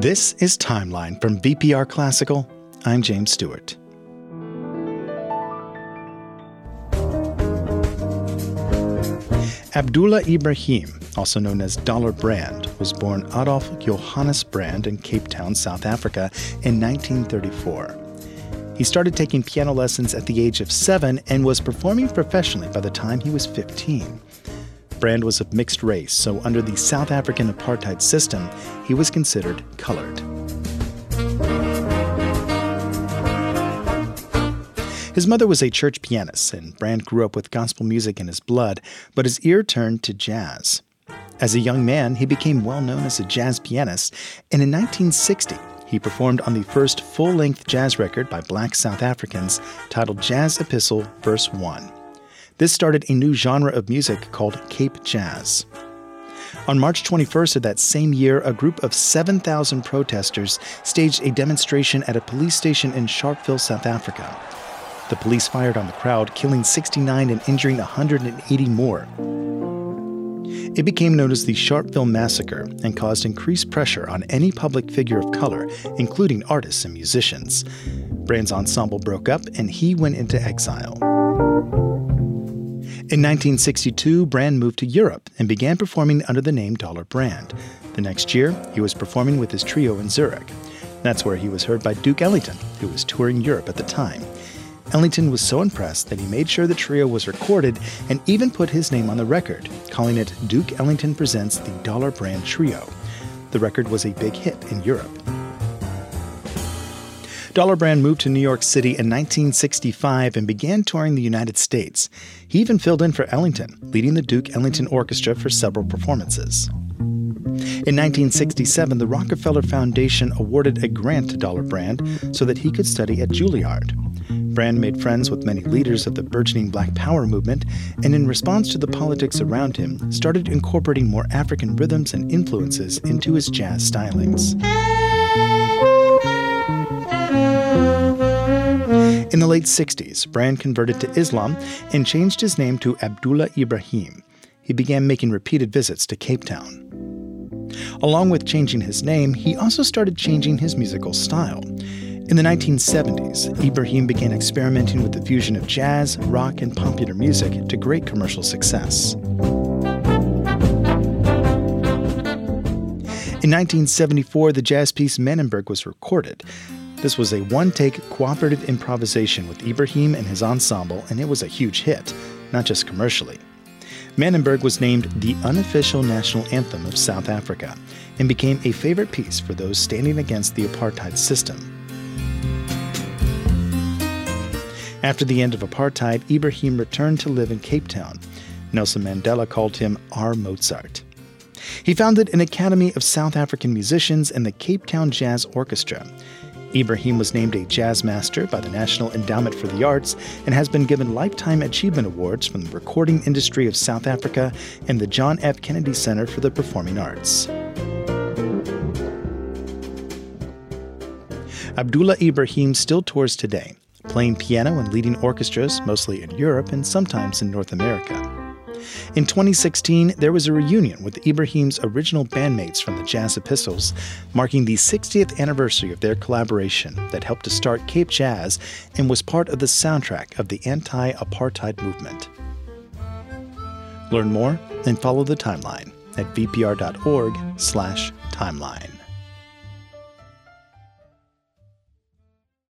This is Timeline from VPR Classical. I'm James Stewart. Abdullah Ibrahim, also known as Dollar Brand, was born Adolf Johannes Brand in Cape Town, South Africa in 1934. He started taking piano lessons at the age of seven and was performing professionally by the time he was 15. Brand was of mixed race, so under the South African apartheid system, he was considered colored. His mother was a church pianist, and Brand grew up with gospel music in his blood, but his ear turned to jazz. As a young man, he became well known as a jazz pianist, and in 1960, he performed on the first full length jazz record by black South Africans titled Jazz Epistle, Verse 1. This started a new genre of music called Cape Jazz. On March 21st of that same year, a group of 7,000 protesters staged a demonstration at a police station in Sharpeville, South Africa. The police fired on the crowd, killing 69 and injuring 180 more. It became known as the Sharpeville Massacre and caused increased pressure on any public figure of color, including artists and musicians. Brand's ensemble broke up and he went into exile. In 1962, Brand moved to Europe and began performing under the name Dollar Brand. The next year, he was performing with his trio in Zurich. That's where he was heard by Duke Ellington, who was touring Europe at the time. Ellington was so impressed that he made sure the trio was recorded and even put his name on the record, calling it Duke Ellington Presents the Dollar Brand Trio. The record was a big hit in Europe. Dollar Brand moved to New York City in 1965 and began touring the United States. He even filled in for Ellington, leading the Duke Ellington Orchestra for several performances. In 1967, the Rockefeller Foundation awarded a grant to Dollar Brand so that he could study at Juilliard. Brand made friends with many leaders of the burgeoning Black Power movement, and in response to the politics around him, started incorporating more African rhythms and influences into his jazz stylings. In the late 60s, Brand converted to Islam and changed his name to Abdullah Ibrahim. He began making repeated visits to Cape Town. Along with changing his name, he also started changing his musical style. In the 1970s, Ibrahim began experimenting with the fusion of jazz, rock, and popular music to great commercial success. In 1974, the jazz piece Manenberg was recorded. This was a one take cooperative improvisation with Ibrahim and his ensemble, and it was a huge hit, not just commercially. Manenberg was named the unofficial national anthem of South Africa and became a favorite piece for those standing against the apartheid system. After the end of apartheid, Ibrahim returned to live in Cape Town. Nelson Mandela called him our Mozart. He founded an Academy of South African Musicians and the Cape Town Jazz Orchestra. Ibrahim was named a jazz master by the National Endowment for the Arts and has been given lifetime achievement awards from the recording industry of South Africa and the John F. Kennedy Center for the Performing Arts. Abdullah Ibrahim still tours today playing piano and leading orchestras, mostly in Europe and sometimes in North America. In 2016, there was a reunion with Ibrahim's original bandmates from the Jazz Epistles, marking the 60th anniversary of their collaboration that helped to start Cape Jazz and was part of the soundtrack of the anti-apartheid movement. Learn more and follow the timeline at vpr.org/timeline.